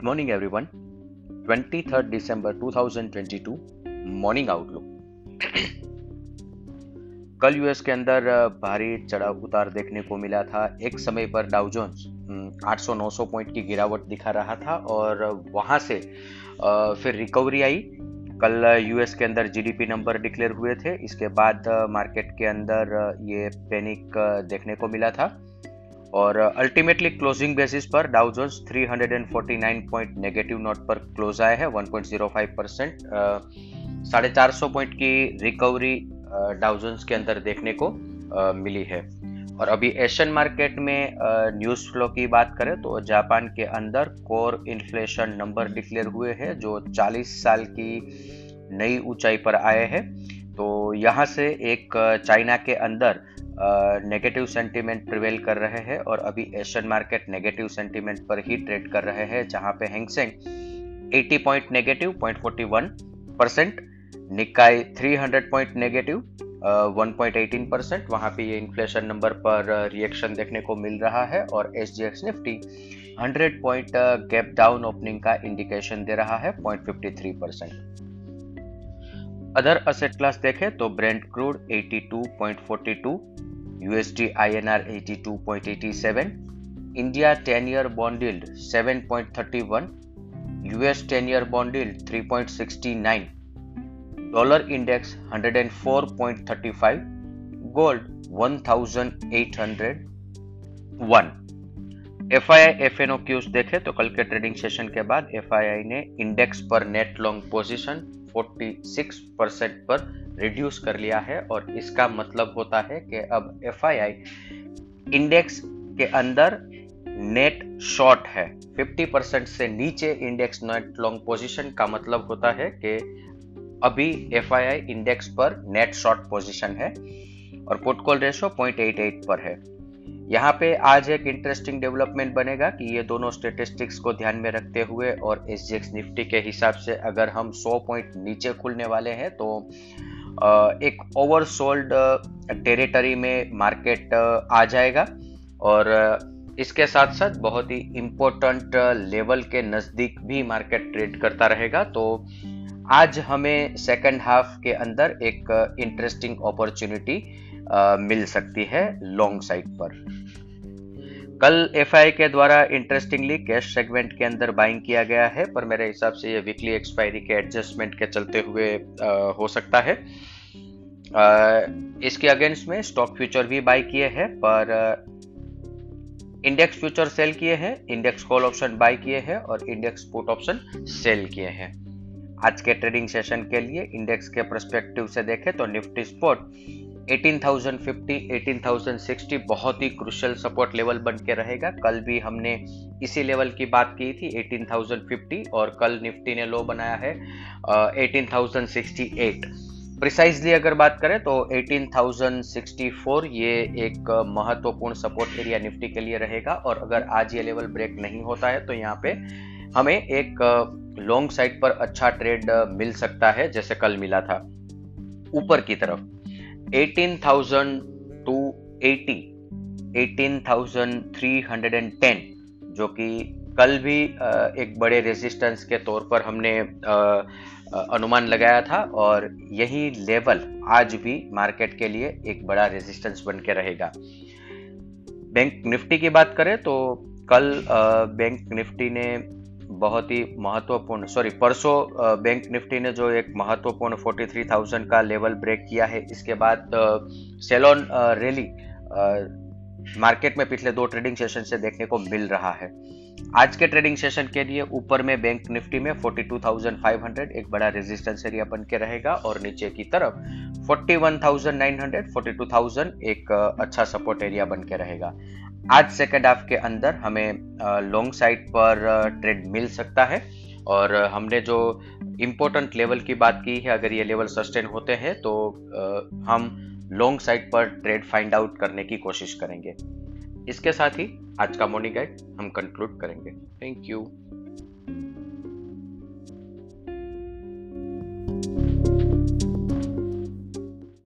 Good morning everyone 23 दिसंबर 2022 morning outlook कल US के अंदर भारी चढ़ाव उतार देखने को मिला था। एक समय पर डाउ जोन्स 800-900 पॉइंट की गिरावट दिखा रहा था और वहाँ से फिर रिकवरी आई। कल यूएस के अंदर जीडीपी नंबर डिक्लेयर हुए थे। इसके बाद मार्केट के अंदर ये पैनिक देखने को मिला था। और अल्टीमेटली क्लोजिंग बेसिस पर Dow Jones 349 point negative note पर क्लोज आए हैं 1.05 परसेंट साढ़े चार सौ पॉइंट की रिकवरी डाउ जोन्स के अंदर देखने को मिली है। और अभी एशियन मार्केट में न्यूज़ फ्लो की बात करें तो जापान के अंदर कोर इन्फ्लेशन नंबर डिक्लेयर हुए हैं, जो 40 साल की नई ऊंचाई पर आए हैं। तो यहाँ से एक चाइना के अंदर नेगेटिव सेंटीमेंट प्रिवेल कर रहे हैं और अभी एशियन मार्केट नेगेटिव सेंटीमेंट पर ही ट्रेड कर रहे हैं, जहाँ पे Hang Seng 80 point negative point percent Nikkei 300 point negative one point eighteen percent वहाँ पे ये इन्फ्लेशन नंबर पर रिएक्शन देखने को मिल रहा है और S G X Nifty hundred point gap down opening का इंडिकेशन दे रहा है point fifty three percent other asset class देखें तो brent crude 82.42 USD INR 82.87, India 10-year bond yield 7.31, US 10-year bond yield 3.69, dollar index 104.35, gold 1801. F I cues देखे तो कल के ट्रेडिंग सेशन के बाद आई ने इंडेक्स पर नेट लॉन्ग पोजीशन 46 परसेंट पर रिड्यूस कर लिया है और इसका मतलब होता है कि अब एफआईआई इंडेक्स के अंदर नेट शॉर्ट है। 50 परसेंट से नीचे इंडेक्स नेट लॉन्ग पोजीशन का मतलब होता है कि अभी एफआईआई इंडेक्स पर नेट शॉर्ट पोजीशन है और पोर्टकोल रेशो 0.88 पर है। यहाँ पे आज एक इंटरेस्टिंग डेवलपमेंट बनेगा कि ये दोनों स्टेटिस्टिक्स को ध्यान में रखते हुए और एस निफ्टी के हिसाब से अगर हम 100 पॉइंट नीचे खुलने वाले हैं तो एक ओवरसोल्ड टेरिटरी में मार्केट आ जाएगा। और इसके साथ साथ बहुत ही इम्पोर्टेंट लेवल के नज़दीक भी मार्केट ट्रेड करता रहेगा। तो आज हमें सेकंड हाफ़ के अंदर एक इंटरेस्टिंग अपॉर्चुनिटी मिल सकती है लॉन्ग साइड पर। कल एफआई के द्वारा इंटरेस्टिंगली कैश सेगमेंट के अंदर बाइंग किया गया है पर मेरे हिसाब से ये वीकली एक्सपायरी के एडजस्टमेंट के चलते हुए आ, हो सकता है। आ, इसके अगेंस्ट में स्टॉक फ्यूचर भी बाई किए हैं पर इंडेक्स फ्यूचर सेल किए हैं इंडेक्स कॉल ऑप्शन बाय किए हैं और इंडेक्स पुट ऑप्शन सेल किए हैं। आज के ट्रेडिंग सेशन के लिए इंडेक्स के परस्पेक्टिव से देखें तो निफ्टी स्पोर्ट 18,050, 18,060 बहुत ही क्रुशियल सपोर्ट लेवल बन के रहेगा। कल भी हमने इसी लेवल की बात की थी 18,050 और कल निफ्टी ने लो बनाया है uh, 18,068 प्रिसाइजली अगर बात करें तो 18,064 ये एक महत्वपूर्ण सपोर्ट एरिया निफ्टी के लिए रहेगा और अगर आज ये लेवल ब्रेक नहीं होता है तो यहाँ पे हमें एक लॉन्ग साइड पर अच्छा ट्रेड मिल सकता है जैसे कल मिला था। ऊपर की तरफ़। 18,000 टू 80 18,310 जो कि कल भी एक बड़े रेजिस्टेंस के तौर पर हमने अनुमान लगाया था और यही लेवल आज भी मार्केट के लिए एक बड़ा रेजिस्टेंस बन के रहेगा। बैंक निफ्टी की बात करें तो कल बैंक निफ्टी ने बहुत ही महत्वपूर्ण सॉरी परसों बैंक निफ्टी ने जो एक महत्वपूर्ण 43,000 का लेवल ब्रेक किया है इसके बाद सेलोन रैली मार्केट में पिछले दो ट्रेडिंग सेशन से देखने को मिल रहा है। आज के ट्रेडिंग सेशन के लिए ऊपर में बैंक निफ्टी में 42,500 एक बड़ा रेजिस्टेंस एरिया बन के रहेगा और नीचे की तरफ़ 41,900 42,000 एक अच्छा सपोर्ट एरिया बन के रहेगा। आज सेकेंड हाफ़ के अंदर हमें लॉन्ग साइड पर ट्रेड मिल सकता है और हमने जो इम्पोर्टेंट लेवल की बात की है अगर ये लेवल सस्टेन होते हैं तो हम लॉन्ग साइड पर ट्रेड फाइंड आउट करने की कोशिश करेंगे। इसके साथ ही आज का मॉर्निंग गाइड हम कंक्लूड करेंगे। Thank you